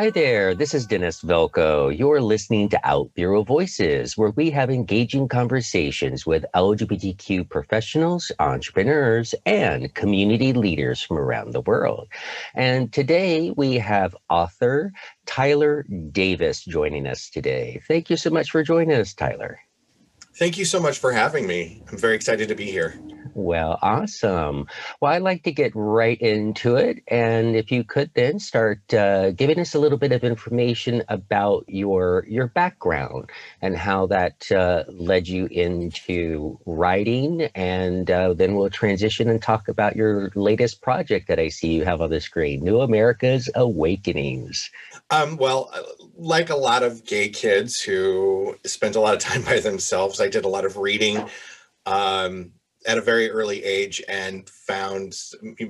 Hi there, this is Dennis Velco. You're listening to OutBuro Voices, where we have engaging conversations with LGBTQ professionals, entrepreneurs, and community leaders from around the world. And today we have author Tyler Davis joining us today. Thank you so much for joining us, Tyler. Thank you so much for having me. I'm very excited to be here. Well, awesome. Well, I'd like to get right into it. And if you could then start uh, giving us a little bit of information about your your background and how that uh, led you into writing. And uh, then we'll transition and talk about your latest project that I see you have on the screen, New America's Awakenings. Um, well, uh, like a lot of gay kids who spend a lot of time by themselves, I did a lot of reading. Um, at a very early age and found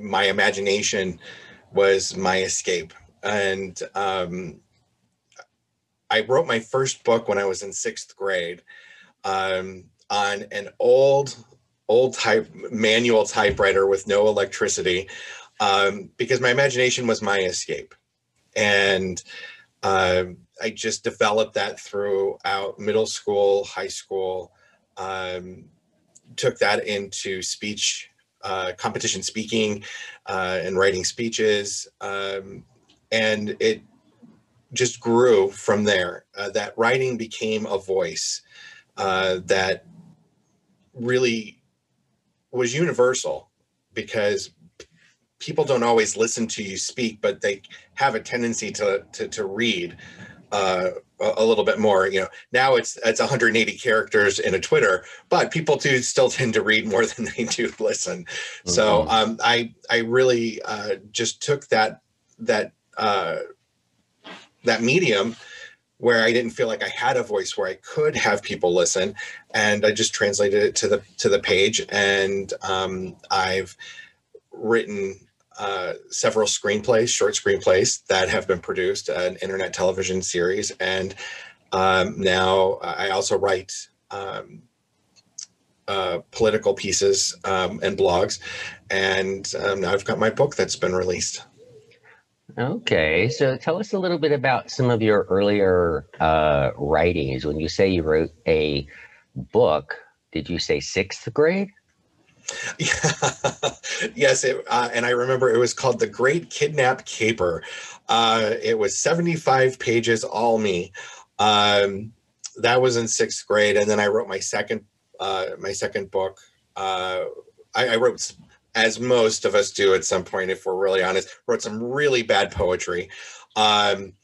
my imagination was my escape. And um, I wrote my first book when I was in sixth grade um, on an old, old type manual typewriter with no electricity um, because my imagination was my escape. And uh, I just developed that throughout middle school, high school. Um, took that into speech uh, competition speaking uh, and writing speeches, um, and it just grew from there. Uh, that writing became a voice uh, that really was universal because people don't always listen to you speak, but they have a tendency to to, to read uh, a little bit more. You know, now it's it's 180 characters in a Twitter, but people do still tend to read more than they do listen. Mm-hmm. So um, I I really uh, just took that that uh, that medium where I didn't feel like I had a voice where I could have people listen, and I just translated it to the to the page, and um, I've written uh, several screenplays, short screenplays that have been produced, an internet television series, and um, now I also write um, uh, political pieces um, and blogs, and um, now I've got my book that's been released. Okay, so tell us a little bit about some of your earlier uh, writings. When you say you wrote a book, did you say sixth grade? yes, it, uh, and I remember it was called The Great Kidnap Caper. Uh, it was 75 pages, all me. Um, that was in sixth grade, and then I wrote my second uh, my second book. Uh, I, I, wrote, as most of us do at some point, if we're really honest, wrote some really bad poetry. Um,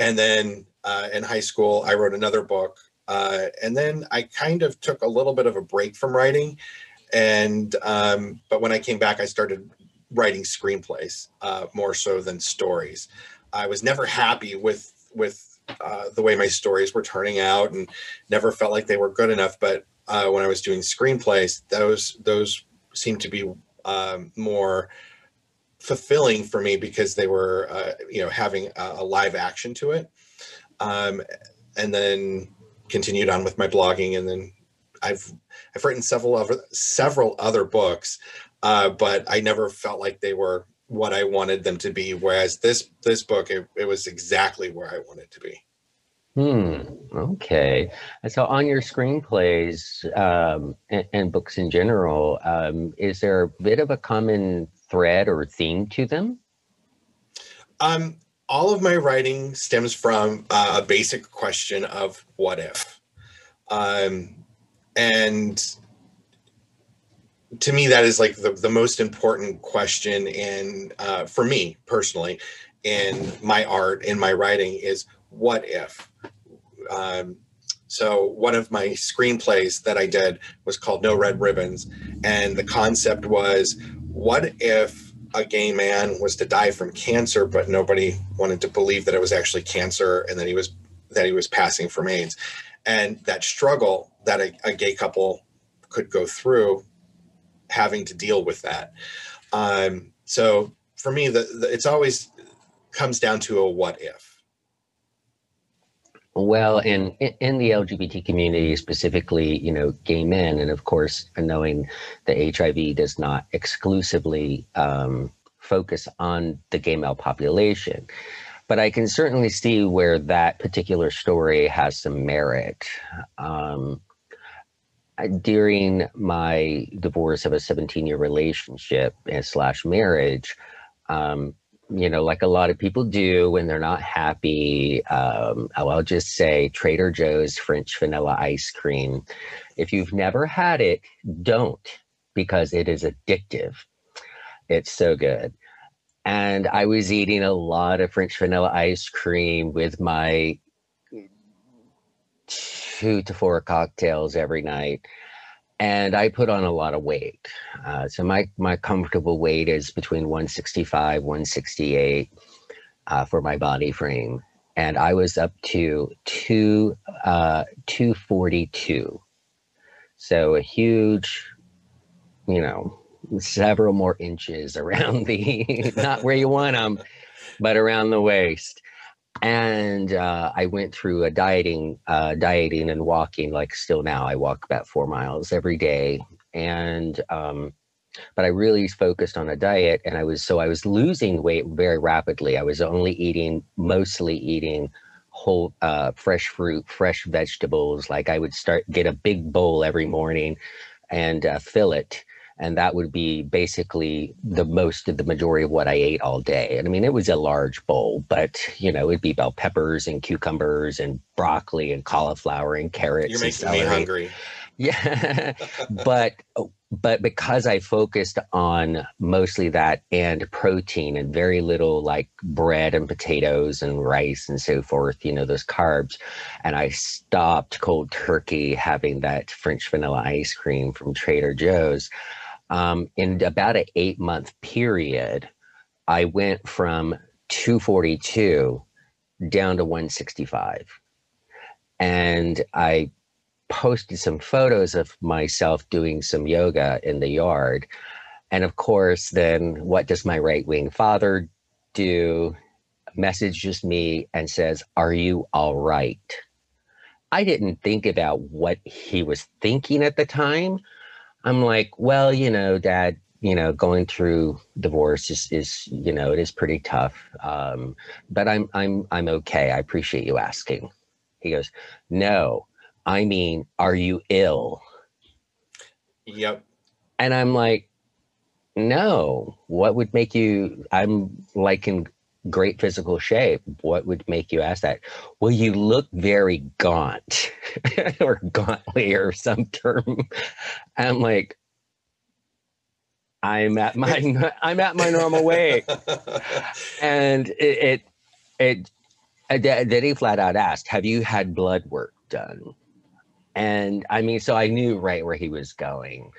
and then uh, in high school, I wrote another book. Uh, and then I kind of took a little bit of a break from writing and um, but when I came back, I started writing screenplays uh, more so than stories. I was never happy with with uh, the way my stories were turning out, and never felt like they were good enough. But uh, when I was doing screenplays, those those seemed to be um, more fulfilling for me because they were uh, you know having a, a, live action to it. Um, and then continued on with my blogging, and then I've I've written several other several other books, uh, but I never felt like they were what I wanted them to be. Whereas this this book, it, it was exactly where I wanted to be. Hmm. Okay. So, on your screenplays um, and, and, books in general, um, is there a bit of a common thread or theme to them? Um, all of my writing stems from uh, a basic question of what if. Um, and to me that is like the, the most important question in uh, for me personally in my art in my writing is what if? Um, so one of my screenplays that i did was called no red ribbons and the concept was what if a gay man was to die from cancer but nobody wanted to believe that it was actually cancer and that he was that he was passing from aids? And that struggle that a, a gay couple could go through having to deal with that. Um, so for me, the, the, it's always comes down to a what if. Well, in in the LGBT community, specifically, you know, gay men, and of course, knowing that HIV does not exclusively um, focus on the gay male population, but I can certainly see where that particular story has some merit. Um, during my divorce of a 17 year relationship slash marriage, um, you know, like a lot of people do when they're not happy. Um, I'll just say Trader Joe's French vanilla ice cream. If you've never had it, don't because it is addictive. It's so good. And I was eating a lot of French vanilla ice cream with my two to four cocktails every night and I put on a lot of weight. Uh, so my my comfortable weight is between 165, 168 uh, for my body frame, and I was up to two uh, 242. So a huge, you know, several more inches around the not where you want them, but around the waist and uh, I went through a dieting, uh, dieting and walking. Like still now, I walk about four miles every day, and um, but I really focused on a diet, and I was so I was losing weight very rapidly. I was only eating, mostly eating whole, uh, fresh fruit, fresh vegetables. Like I would start get a big bowl every morning, and uh, fill it and that would be basically the most of the majority of what I ate all day. And I mean, it was a large bowl, but you know, it'd be bell peppers and cucumbers and broccoli and cauliflower and carrots. You're making me hungry. Yeah, but but because I focused on mostly that and protein and very little like bread and potatoes and rice and so forth, you know, those carbs, and I stopped cold turkey having that French vanilla ice cream from Trader Joe's um, in about an eight month period, I went from 242 down to 165. And I posted some photos of myself doing some yoga in the yard. And of course, then what does my right wing father do? Messages me and says, Are you all right? I didn't think about what he was thinking at the time, I'm like, well, you know, dad, you know, going through divorce is, is you know, it is pretty tough. Um, but I'm, I'm, I'm okay. I appreciate you asking. He goes, no, I mean, are you ill? Yep. And I'm like, no, what would make you, I'm like in great physical shape. What would make you ask that? Well, you look very gaunt or gauntly or some term. I'm like, I'm at my I'm at my normal weight, and it it, it uh, then he flat out asked, "Have you had blood work done?" And I mean, so I knew right where he was going,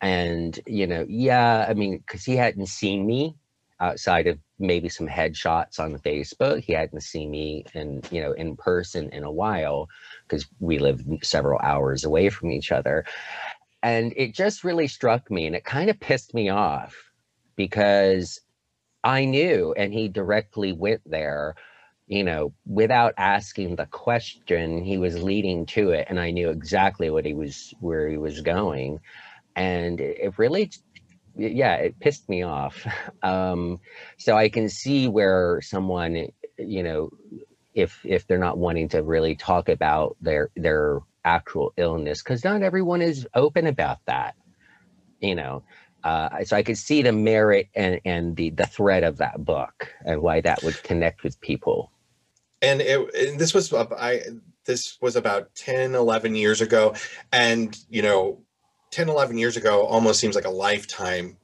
and you know, yeah, I mean, because he hadn't seen me outside of maybe some headshots on Facebook. He hadn't seen me in, you know, in person in a while because we live several hours away from each other. And it just really struck me and it kind of pissed me off because I knew and he directly went there, you know, without asking the question, he was leading to it and I knew exactly what he was where he was going. And it really yeah, it pissed me off. Um, so I can see where someone, you know, if if they're not wanting to really talk about their their actual illness, because not everyone is open about that, you know. Uh, so I could see the merit and and the the threat of that book and why that would connect with people. And it and this was I this was about 10 11 years ago and you know 10, 11 years ago almost seems like a lifetime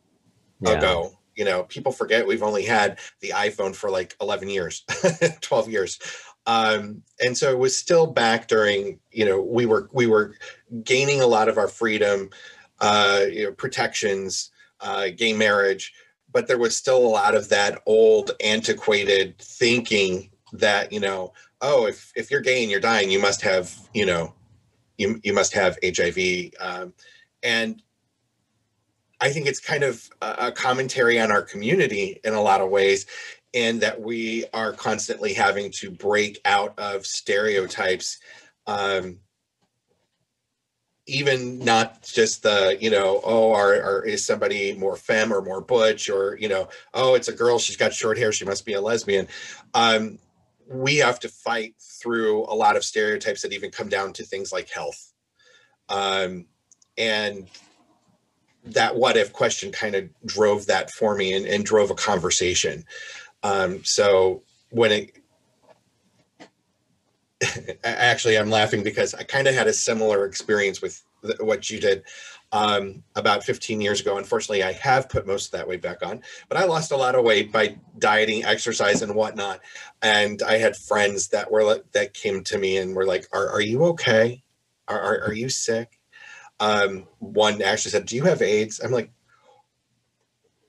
yeah. ago. You know, people forget we've only had the iPhone for like 11 years, 12 years. Um, and so it was still back during, you know, we were, we were gaining a lot of our freedom, uh, you know, protections, uh, gay marriage, but there was still a lot of that old antiquated thinking that, you know, oh, if, if you're gay and you're dying, you must have, you know, you, you must have HIV. Um, and I think it's kind of a commentary on our community in a lot of ways, in that we are constantly having to break out of stereotypes. Um, even not just the you know oh are, are is somebody more femme or more butch or you know oh it's a girl she's got short hair she must be a lesbian um, we have to fight through a lot of stereotypes that even come down to things like health um, and that what if question kind of drove that for me and, and drove a conversation. Um, so when it actually i'm laughing because i kind of had a similar experience with what you did um, about 15 years ago. Unfortunately i have put most of that weight back on but i lost a lot of weight by dieting exercise and whatnot. And i had friends that were that came to me and were like are, are you okay? Are, are, are you sick um, one actually said do you have aids i'm like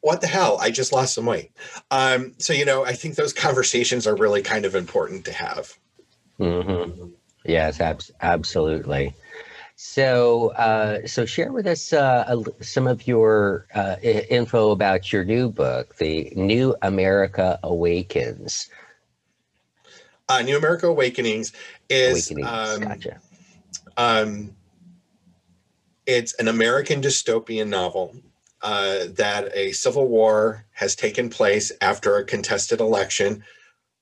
what the hell i just lost some weight um, so you know i think those conversations are really kind of important to have Mm-hmm. Yes, ab- absolutely. So, uh, so share with us uh, some of your uh, info about your new book, "The New America Awakens." Uh, new America Awakenings is Awakenings. Um, gotcha. Um, it's an American dystopian novel uh, that a civil war has taken place after a contested election.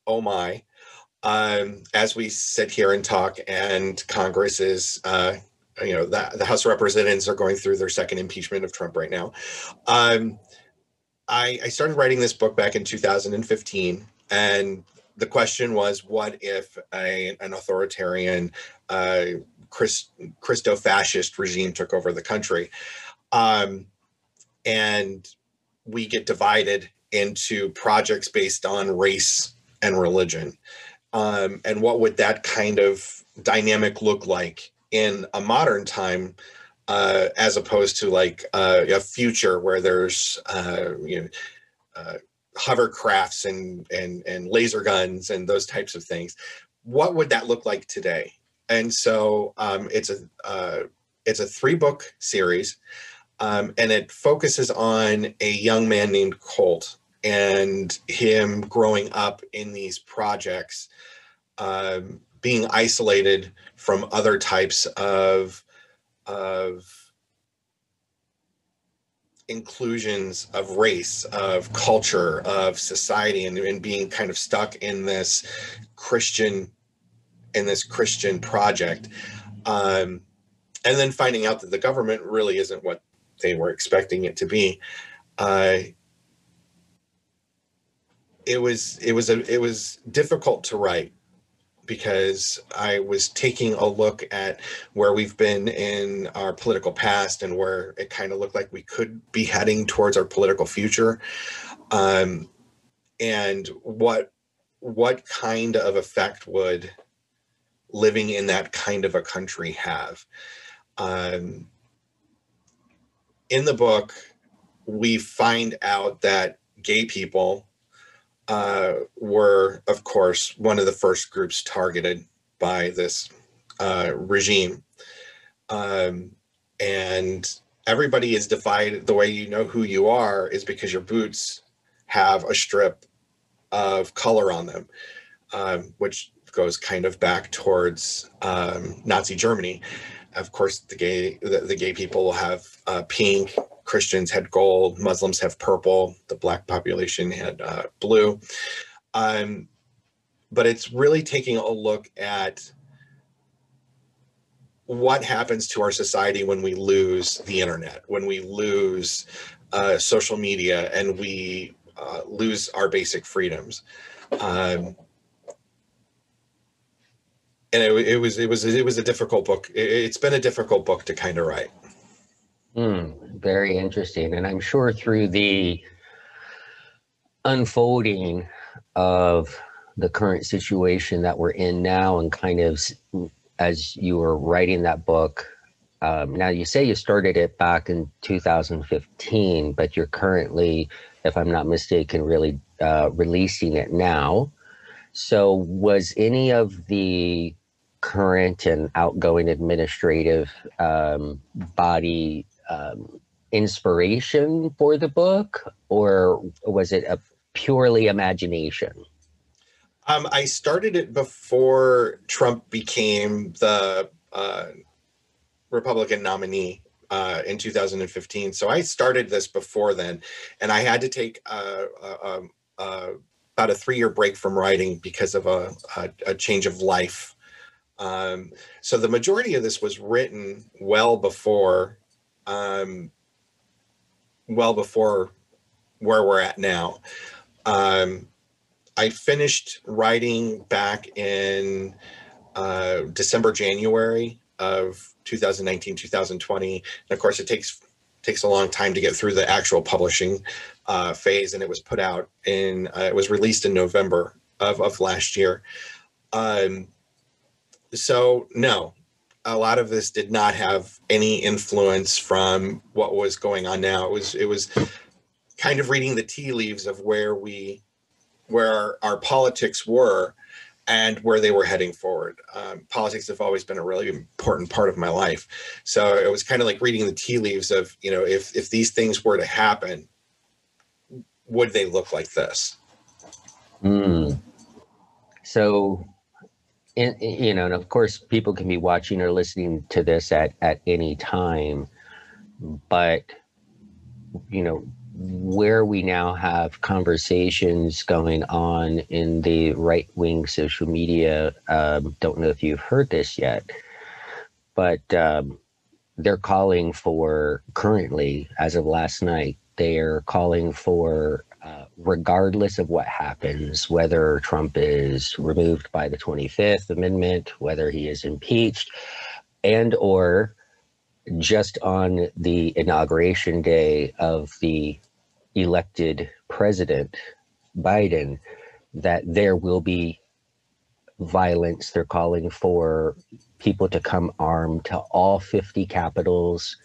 Oh my! um, as we sit here and talk, and Congress is, uh, you know, the, the, House of Representatives are going through their second impeachment of Trump right now. Um, I, I, started writing this book back in 2015, and the question was, what if a, an authoritarian, uh, Christ, Christo-fascist regime took over the country? Um, and we get divided into projects based on race and religion. Um, and what would that kind of dynamic look like in a modern time uh, as opposed to like uh, a future where there's uh, you know uh, hovercrafts and and and laser guns and those types of things? What would that look like today and so um, it's a uh, it's a three book series um, and it focuses on a young man named colt and him growing up in these projects, um, being isolated from other types of of inclusions of race, of culture, of society, and, and being kind of stuck in this Christian in this Christian project. Um, and then finding out that the government really isn't what they were expecting it to be. Uh, it was it was a it was difficult to write because I was taking a look at where we've been in our political past and where it kind of looked like we could be heading towards our political future, um, and what what kind of effect would living in that kind of a country have? Um, in the book, we find out that gay people uh, were, of course, one of the first groups targeted by this uh, regime. Um, and everybody is divided. The way you know who you are is because your boots have a strip of color on them, um, which goes kind of back towards um, Nazi Germany. Of course, the gay the, the gay people have uh, pink Christians had gold, Muslims have purple, the black population had uh, blue. Um, but it's really taking a look at what happens to our society when we lose the internet, when we lose uh, social media, and we uh, lose our basic freedoms. Um, and it, it, was it was it was a difficult book. It, has been a difficult book to kind of write. Mm, very interesting. And I'm sure through the unfolding of the current situation that we're in now, and kind of as you were writing that book, um, now you say you started it back in 2015, but you're currently, if I'm not mistaken, really uh, releasing it now. So, was any of the current and outgoing administrative um, body um, inspiration for the book, or was it a purely imagination? Um, I started it before Trump became the uh, Republican nominee uh, in 2015. So I started this before then, and I had to take uh, uh, uh about a three year break from writing because of a, a, a change of life. Um, so the majority of this was written well before, um, well before where we're at now. Um, I finished writing back in uh, December, January of 2019, 2020. And of course, it takes takes a long time to get through the actual publishing uh, phase, and it was put out in uh, it was released in November of of last year. Um, so no, a lot of this did not have any influence from what was going on now. It was it was kind of reading the tea leaves of where we where our, our politics were and where they were heading forward. Um, politics have always been a really important part of my life. So it was kind of like reading the tea leaves of, you know, if, if these things were to happen, would they look like this? Mm. So, in, you know, and of course, people can be watching or listening to this at, at any time, but, you know, where we now have conversations going on in the right wing social media. Um, don't know if you've heard this yet, but um, they're calling for currently, as of last night, they're calling for, uh, regardless of what happens, whether Trump is removed by the 25th Amendment, whether he is impeached, and or just on the inauguration day of the elected president, Biden, that there will be violence. They're calling for people to come armed to all 50 capitals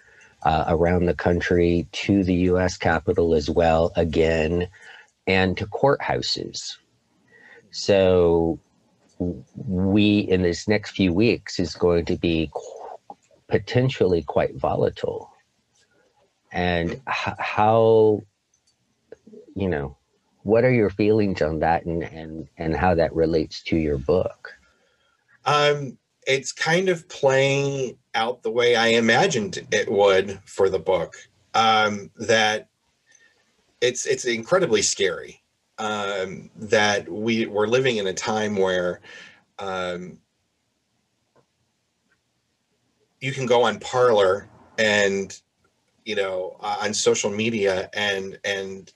uh, around the country, to the US Capitol as well, again, and to courthouses. So, we in this next few weeks is going to be potentially quite volatile. And how you know, what are your feelings on that and and and how that relates to your book? Um, it's kind of playing out the way I imagined it would for the book. Um, that it's it's incredibly scary. Um, that we we're living in a time where um, you can go on Parler and you know uh, on social media and and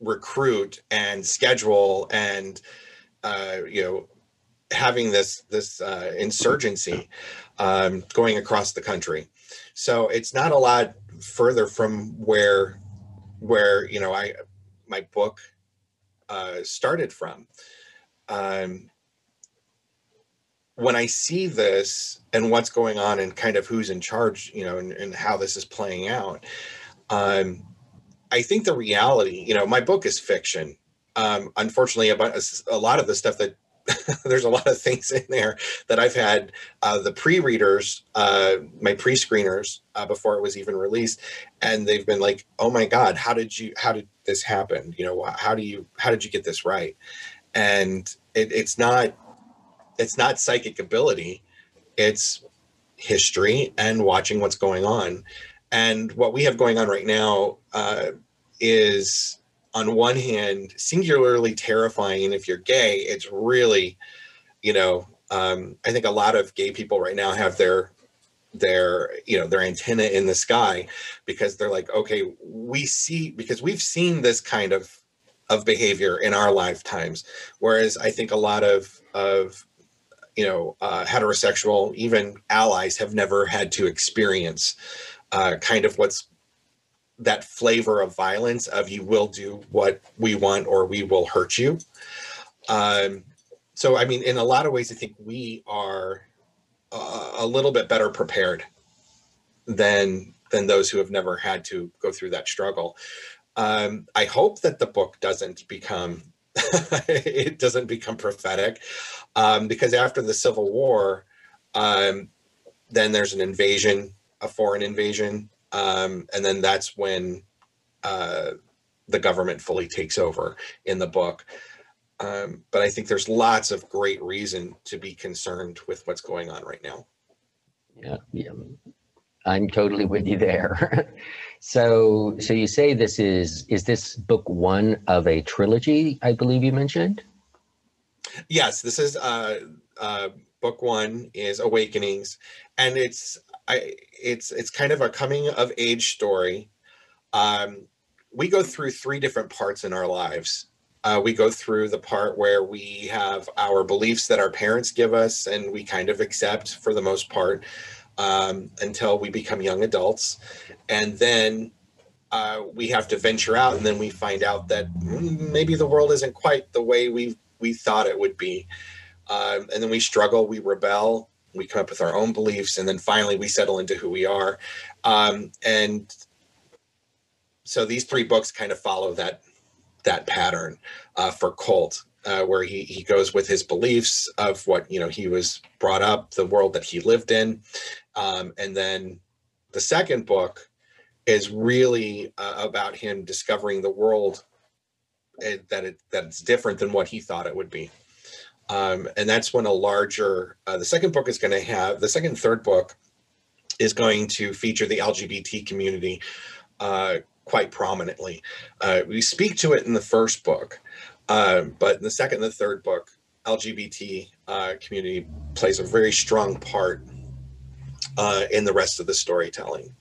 recruit and schedule and uh, you know having this this uh, insurgency um, going across the country. So it's not a lot further from where where you know I my book uh, started from. Um, when I see this and what's going on and kind of who's in charge, you know, and, and how this is playing out, um, I think the reality, you know, my book is fiction. Um, unfortunately, about a, lot of the stuff that there's a lot of things in there that I've had uh, the pre-readers, uh, my pre-screeners uh, before it was even released, and they've been like, "Oh my God, how did you? How did this happen? You know, how do you? How did you get this right?" And it, it's not, it's not psychic ability, it's history and watching what's going on. And what we have going on right now uh, is, on one hand, singularly terrifying. If you're gay, it's really, you know, um, I think a lot of gay people right now have their their you know their antenna in the sky because they're like okay we see because we've seen this kind of of behavior in our lifetimes whereas i think a lot of of you know uh, heterosexual even allies have never had to experience uh, kind of what's that flavor of violence of you will do what we want or we will hurt you. Um, so, I mean, in a lot of ways, I think we are uh, a little bit better prepared than than those who have never had to go through that struggle. Um, I hope that the book doesn't become it doesn't become prophetic um, because after the Civil War, um, then there's an invasion a foreign invasion, um, and then that's when uh, the government fully takes over in the book. Um, but I think there's lots of great reason to be concerned with what's going on right now. Yeah, yeah. I'm totally with you there. so, so you say this is is this book one of a trilogy? I believe you mentioned. Yes, this is uh, uh, book one is Awakenings, and it's I it's it's kind of a coming of age story. Um, we go through three different parts in our lives. Uh, we go through the part where we have our beliefs that our parents give us, and we kind of accept for the most part um, until we become young adults. And then uh, we have to venture out, and then we find out that maybe the world isn't quite the way we we thought it would be. Um, and then we struggle, we rebel, we come up with our own beliefs, and then finally we settle into who we are. Um, and so these three books kind of follow that that pattern uh, for Colt uh, where he he goes with his beliefs of what you know he was brought up, the world that he lived in, um, and then the second book is really uh, about him discovering the world uh, that it that it's different than what he thought it would be. Um, and that's when a larger uh, the second book is going to have the second third book is going to feature the lgbt community uh, quite prominently uh, we speak to it in the first book um, but in the second and the third book, LGBT uh, community plays a very strong part uh, in the rest of the storytelling.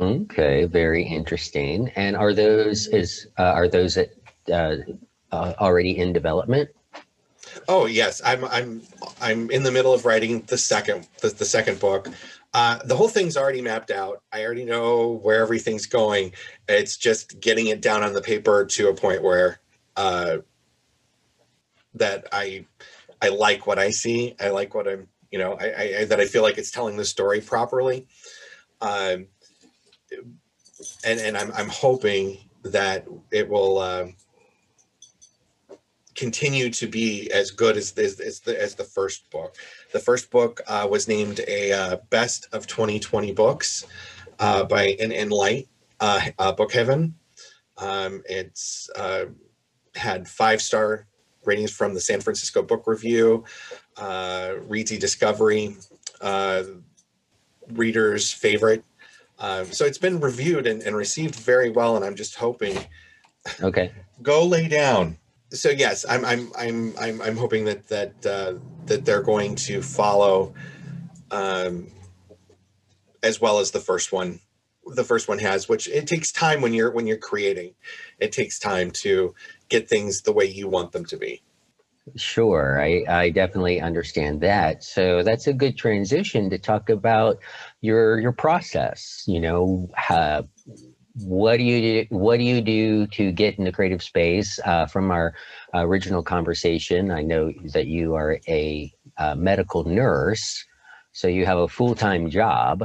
Okay, very interesting. And are those is uh, are those uh, already in development? Oh yes, I'm I'm I'm in the middle of writing the second the, the second book. Uh, the whole thing's already mapped out. I already know where everything's going. It's just getting it down on the paper to a point where uh, that I I like what I see. I like what I'm, you know, I, I that I feel like it's telling the story properly. Um, and and I'm I'm hoping that it will uh, continue to be as good as as, as the as the first book. The first book uh, was named a uh, best of 2020 books uh, by in Enlight uh, uh, Bookhaven. Um, it's uh, had five star ratings from the San Francisco Book Review, uh, Reedsy Discovery, uh, readers' favorite. Um, so it's been reviewed and, and received very well, and I'm just hoping. Okay. go lay down. So yes, I'm I'm I'm I'm I'm hoping that that uh, that they're going to follow, um, as well as the first one the first one has which it takes time when you're when you're creating it takes time to get things the way you want them to be. Sure, I, I definitely understand that. So that's a good transition to talk about your your process. You know, uh, what do you do, what do you do to get in the creative space? Uh, from our original conversation, I know that you are a uh, medical nurse, so you have a full time job.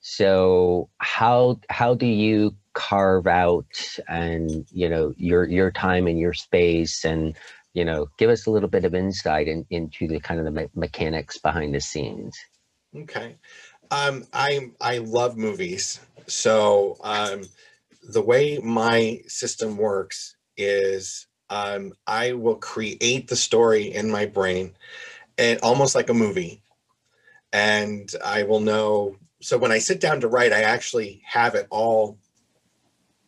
So how how do you carve out and you know your your time and your space and you know give us a little bit of insight in, into the kind of the me- mechanics behind the scenes okay um i i love movies so um the way my system works is um i will create the story in my brain and almost like a movie and i will know so when I sit down to write, I actually have it all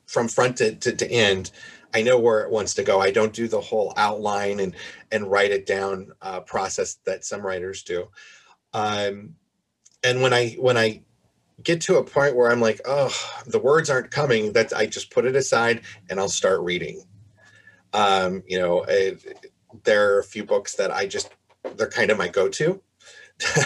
from front to, to, to, end. I know where it wants to go. I don't do the whole outline and and write it down uh, process that some writers do. Um, and when I when I get to a point where I'm like, oh, the words aren't coming, that I just put it aside and I'll start reading. Um, you know, it, there are a few books that I just they're kind of my go-to.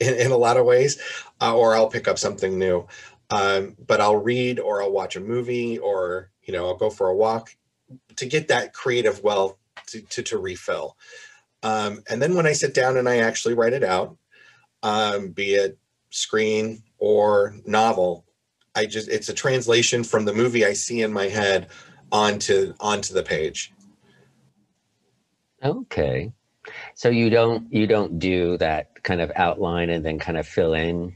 in, in a lot of ways, uh, or I'll pick up something new. Um, but I'll read or I'll watch a movie or, you know, I'll go for a walk to get that creative well to, to, to refill. Um, and then when I sit down and I actually write it out, um, be it screen or novel, I just, it's a translation from the movie I see in my head onto, onto the page. Okay. So you don't you don't do that kind of outline and then kind of fill in?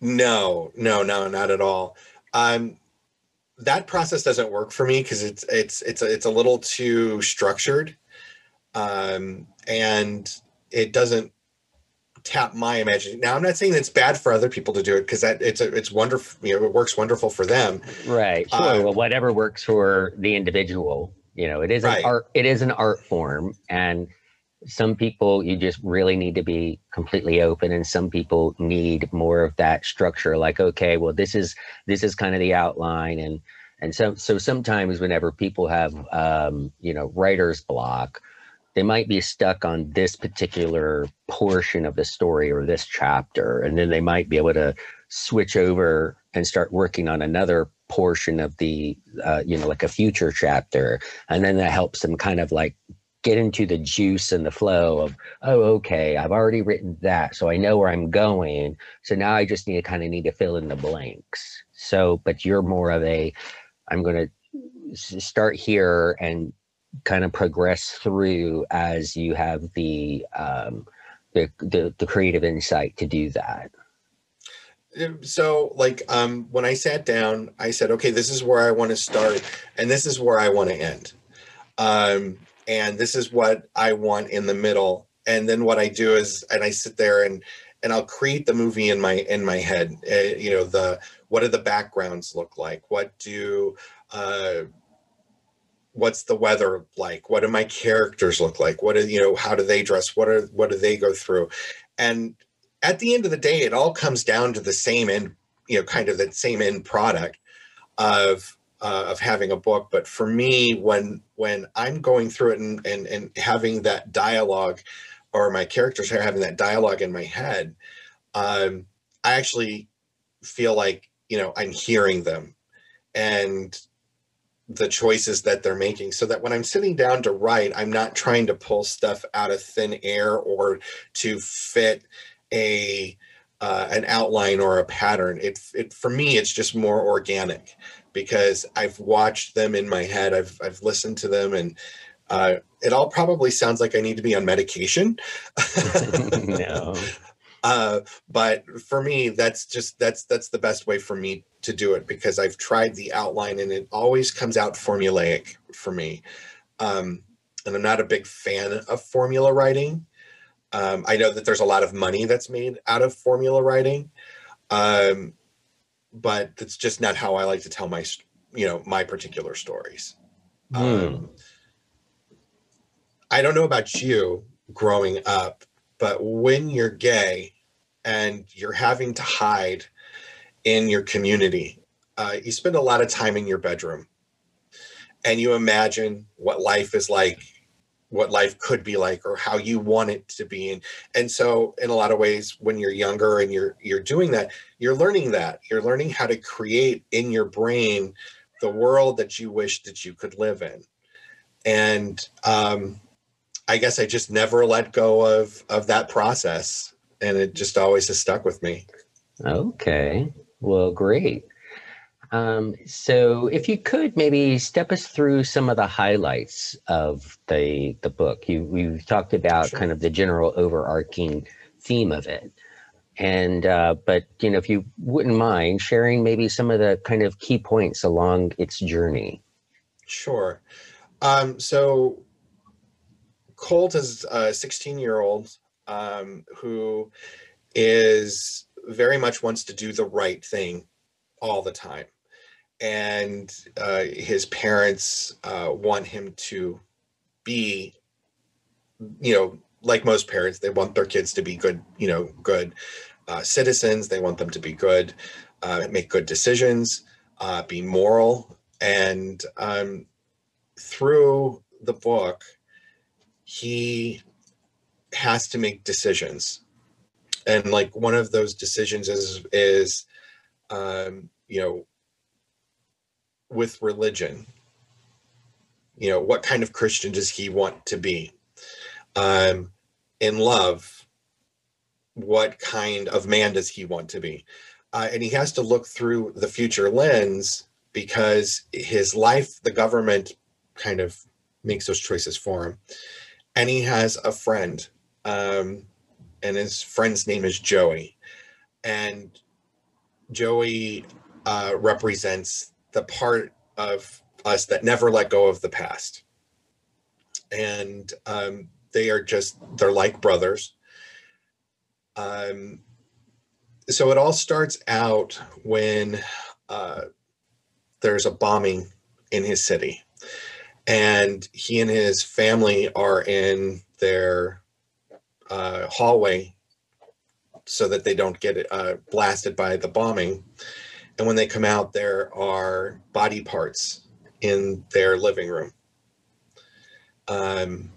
No, no, no, not at all. Um, that process doesn't work for me because it's it's it's a, it's a little too structured, um, and it doesn't tap my imagination. Now, I'm not saying it's bad for other people to do it because that it's a, it's wonderful. You know, it works wonderful for them. Right. Sure. Uh, well, whatever works for the individual. You know, it is right. an art. It is an art form, and some people you just really need to be completely open, and some people need more of that structure. Like, okay, well, this is this is kind of the outline, and and so so sometimes whenever people have um, you know writer's block they might be stuck on this particular portion of the story or this chapter and then they might be able to switch over and start working on another portion of the uh, you know like a future chapter. And then that helps them kind of like get into the juice and the flow of oh okay i've already written that so i know where i'm going so now i just need to kind of need to fill in the blanks. So but you're more of a i'm going to start here and kind of progress through as you have the um, the, the, the creative insight to do that? So like um when i sat down i said okay this is where i want to start and this is where i want to end. Um and this is what i want in the middle and then what i do is and i sit there and and i'll create the movie in my in my head uh, you know the what do the backgrounds look like? What do uh what's the weather like? What do my characters look like? What do you know how do they dress? What are what do they go through? And at the end of the day it all comes down to the same end you know kind of the same end product of uh, of having a book. But for me when when i'm going through it and and, and having that dialogue or my characters are having that dialogue in my head um i actually feel like you know i'm hearing them. And the choices that they're making so that when I'm sitting down to write, I'm not trying to pull stuff out of thin air or to fit a uh, an outline or a pattern. It, it for me, it's just more organic because I've watched them in my head. I've I've listened to them, and uh, it all probably sounds like I need to be on medication. no. Uh, but for me, that's just that's that's the best way for me to do it because I've tried the outline and it always comes out formulaic for me. Um, and I'm not a big fan of formula writing. Um, I know that there's a lot of money that's made out of formula writing, um, but that's just not how I like to tell my, you know, my particular stories. Mm. I don't know about you growing up, but when you're gay and you're having to hide in your community, uh, you spend a lot of time in your bedroom. And you imagine what life is like what life could be like or how you want it to be. And and so in a lot of ways when you're younger and you're you're doing that you're learning that. You're learning how to create in your brain the world that you wish that you could live in. And um I guess I just never let go of of that process, and it just always has stuck with me. Okay, well, great. Um, so, if you could maybe step us through some of the highlights of the the book. You we've talked about sure. kind of the general overarching theme of it, and uh, but you know, if you wouldn't mind sharing maybe some of the kind of key points along its journey. Sure. Um, so Colt is a 16 year old um, who is very much wants to do the right thing all the time. And uh, his parents uh, want him to be, you know, like most parents, they want their kids to be good, you know, good uh, citizens. They want them to be good, uh, make good decisions, uh, be moral. And um, through the book, he has to make decisions. And like one of those decisions is is um you know with religion you know what kind of christian does he want to be? Um in love what kind of man does he want to be? Uh, and he has to look through the future lens because his life the government kind of makes those choices for him and he has a friend, um, and his friend's name is Joey, and Joey uh, represents the part of us that never let go of the past, and um, they are just they're like brothers, Um, so it all starts out when uh, there's a bombing in his city, and he and his family are in their uh, hallway so that they don't get uh, blasted by the bombing. And when they come out, there are body parts in their living room. Um,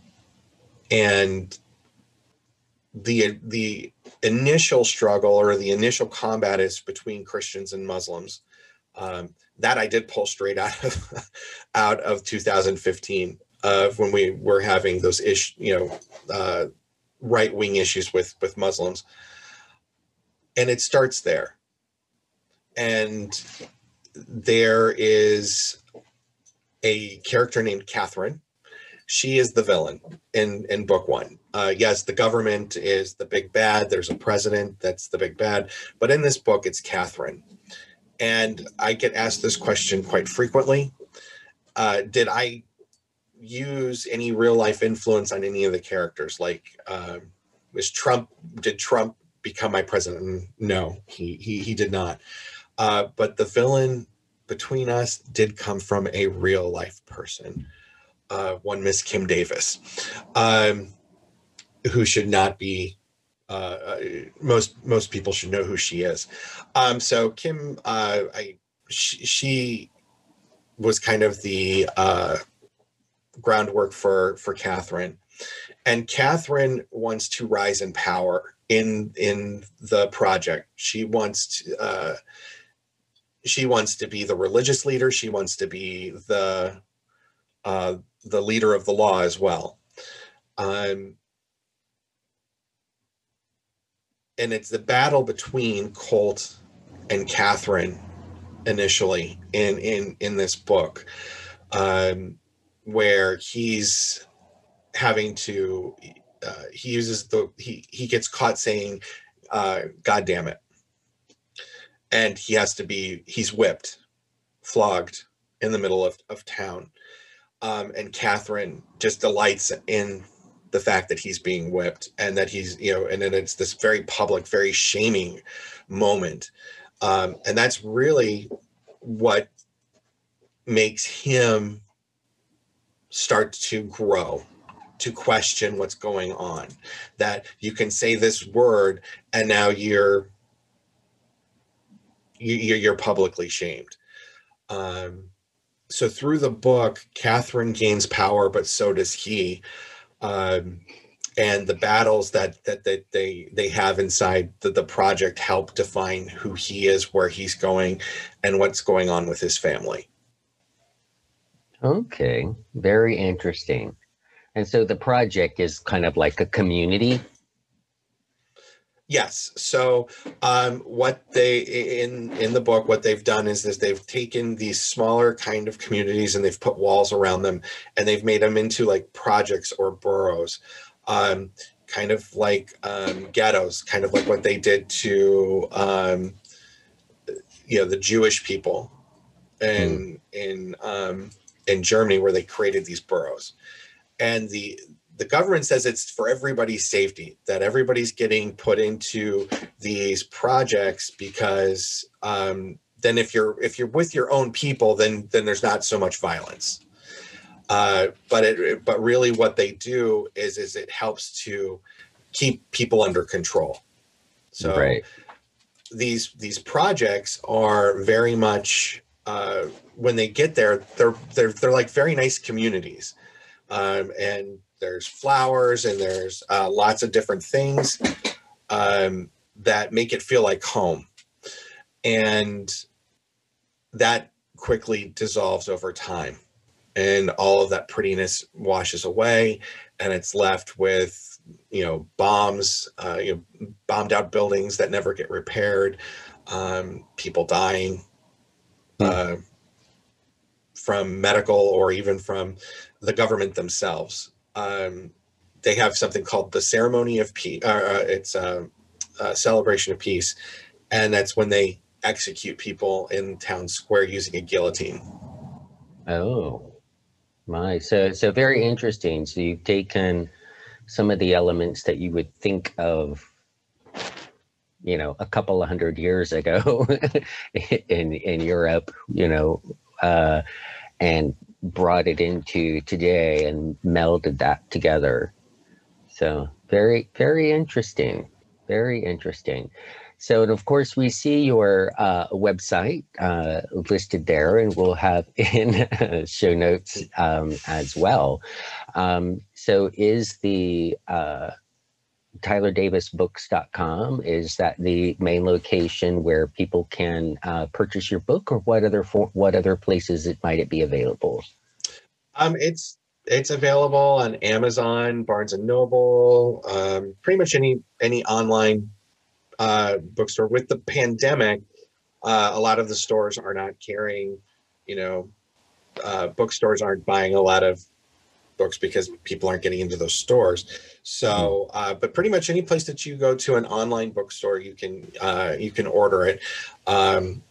and the the initial struggle or the initial combat is between Christians and Muslims. Um, that I did pull straight out of out of 2015 of when we were having those ish, you know, uh, right wing issues with with Muslims, and it starts there. And there is a character named Catherine. She is the villain in in book one. Uh, yes, the government is the big bad. There's a president that's the big bad, but in this book, it's Catherine. And I get asked this question quite frequently. Uh, did I use any real life influence on any of the characters? Like, uh, was Trump? Did Trump become my president? No, he he he did not. Uh, but the villain between us did come from a real life person, uh, one Miss Kim Davis, um, who should not be. Uh, most most people should know who she is. Um, so Kim, uh, I she, she was kind of the uh, groundwork for for Catherine, and Catherine wants to rise in power in in the project. She wants to, uh, she wants to be the religious leader. She wants to be the uh, the leader of the law as well. Um, and it's the battle between Colt and Catherine initially in in in this book. Um, where he's having to uh, he uses the he he gets caught saying uh, god damn it and he has to be he's whipped flogged in the middle of, of town um, and catherine just delights in the fact that he's being whipped and that he's you know and then it's this very public very shaming moment. Um, and that's really what makes him start to grow to question what's going on. That you can say this word and now you're you're publicly shamed. Um, so through the book catherine gains power but so does he um, and the battles that that, that they they have inside the, the project help define who he is where he's going and what's going on with his family Okay, very interesting. And so the project is kind of like a community. Yes. So um, what they in in the book, what they've done is is they've taken these smaller kind of communities and they've put walls around them and they've made them into like projects or boroughs, um, kind of like um, ghettos, kind of like what they did to um, you know the Jewish people, in hmm. in um, in Germany where they created these boroughs. And the the government says it's for everybody's safety that everybody's getting put into these projects because um, then if you're if you're with your own people then then there's not so much violence. Uh, but it but really what they do is is it helps to keep people under control. So right. these these projects are very much uh, when they get there, they're they're they're like very nice communities, um, and there's flowers and there's uh, lots of different things um, that make it feel like home, and that quickly dissolves over time, and all of that prettiness washes away, and it's left with you know bombs, uh, you know, bombed out buildings that never get repaired, um, people dying Hmm. uh, from medical or even from the government themselves. Um, they have something called the ceremony of peace. Uh, uh, it's a, a, celebration of peace, and that's when they execute people in town square using a guillotine. Oh, my! So, so very interesting. So you've taken some of the elements that you would think of you know, a couple of hundred years ago in in Europe, you know, uh, and brought it into today and melded that together. So very, very interesting. Very interesting. So, and of course, we see your uh, website uh, listed there, and we'll have in show notes um, as well. Um, so, is the uh, tylerdavisbooks.com is that the main location where people can uh, purchase your book, or what other for, what other places it might it be available? Um, it's it's available on Amazon, Barnes and Noble, um, pretty much any any online uh, bookstore. With the pandemic, uh, a lot of the stores are not carrying, you know, uh, bookstores aren't buying a lot of books because people aren't getting into those stores. So, uh, but pretty much any place that you go to an online bookstore, you can uh, you can order it. Um,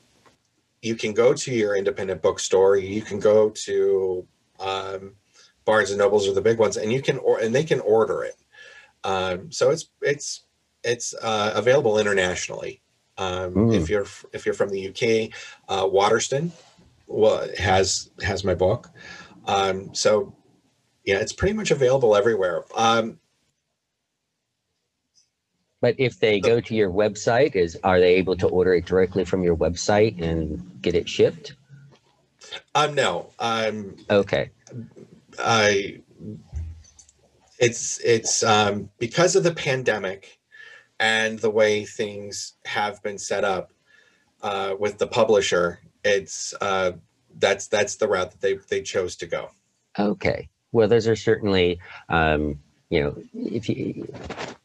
you can go to your independent bookstore. You can go to um, Barnes and Nobles are the big ones, and you can or and they can order it. Um, so it's it's it's uh, available internationally. Um, mm. If you're if you're from the UK, uh, Waterstones well, has has my book. Um, so yeah, it's pretty much available everywhere. Um, but if they go to your website, is are they able to order it directly from your website and get it shipped? Um, no. Um, okay. I. It's it's um, because of the pandemic and the way things have been set up uh, with the publisher. It's uh, that's that's the route that they they chose to go. Okay. Well, those are certainly um, you know if you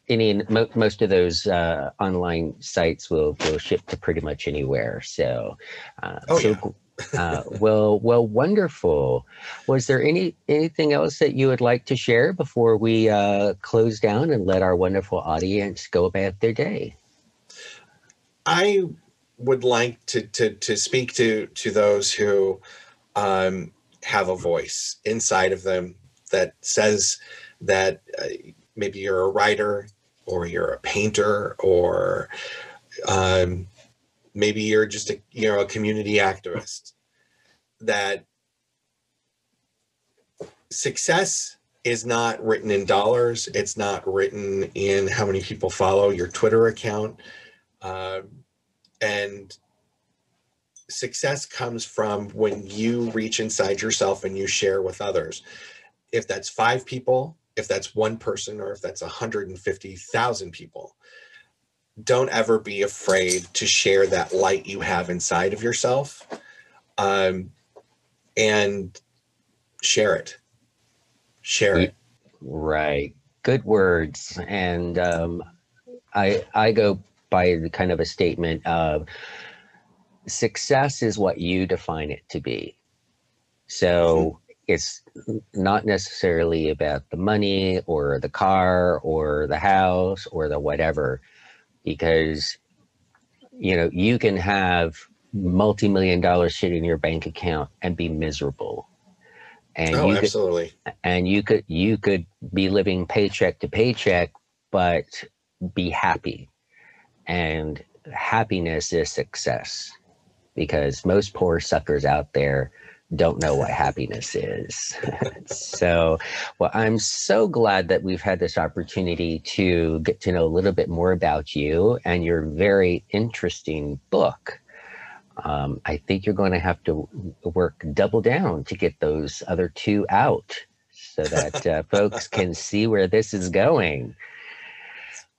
any mo- most of those uh, online sites will will ship to pretty much anywhere. So, uh, oh, so yeah uh, well, well, wonderful. Was there any anything else that you would like to share before we uh, close down and let our wonderful audience go about their day? I would like to to to speak to to those who um, have a voice inside of them that says that uh, maybe you're a writer or you're a painter or um, maybe you're just a you know a community activist that success is not written in dollars. It's not written in how many people follow your twitter account. Um, and success comes from when you reach inside yourself and you share with others if that's five people if that's one person or if that's 150000 people don't ever be afraid to share that light you have inside of yourself um, and share it. Share it. Right. Good words. And um, i i go by the kind of a statement of success is what you define it to be. So mm-hmm. It's not necessarily about the money or the car or the house or the whatever because you know you can have multi-million dollars sitting in your bank account and be miserable. And oh, you absolutely. and you could you could be living paycheck to paycheck but be happy. And happiness is success because most poor suckers out there don't know what happiness is. so, well, I'm so glad that we've had this opportunity to get to know a little bit more about you and your very interesting book. Um, I think you're going to have to work double down to get those other two out so that uh, folks can see where this is going.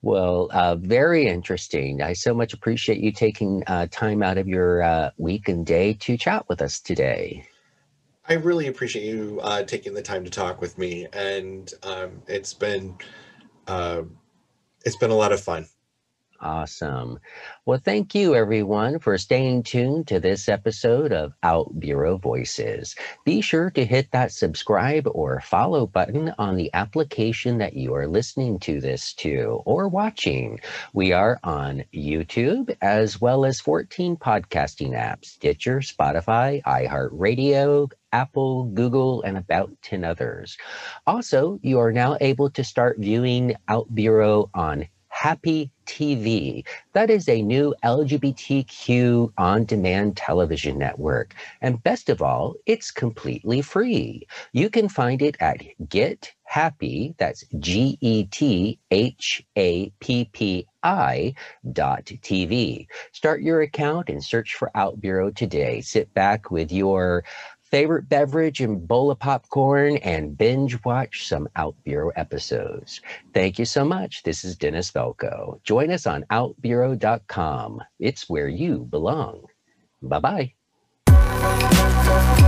Well, uh, very interesting. I so much appreciate you taking uh, time out of your uh, week and day to chat with us today. I really appreciate you uh, taking the time to talk with me, and um, it's been uh, it's been a lot of fun. Awesome. Well, thank you everyone for staying tuned to this episode of OutBuro Voices. Be sure to hit that subscribe or follow button on the application that you are listening to this to or watching. We are on YouTube as well as 14 podcasting apps Stitcher, Spotify, iHeartRadio, Apple, Google, and about 10 others. Also, you are now able to start viewing OutBuro on Happy TV. That is a new LGBTQ on demand television network. And best of all, it's completely free. You can find it at Get Happy, that's G E T H A P P I dot TV. Start your account and search for OutBuro today. Sit back with your favorite beverage and bowl of popcorn and binge watch some OutBuro episodes. Thank you so much. This is Dennis Velco. Join us on outburo.com. It's where you belong. Bye bye.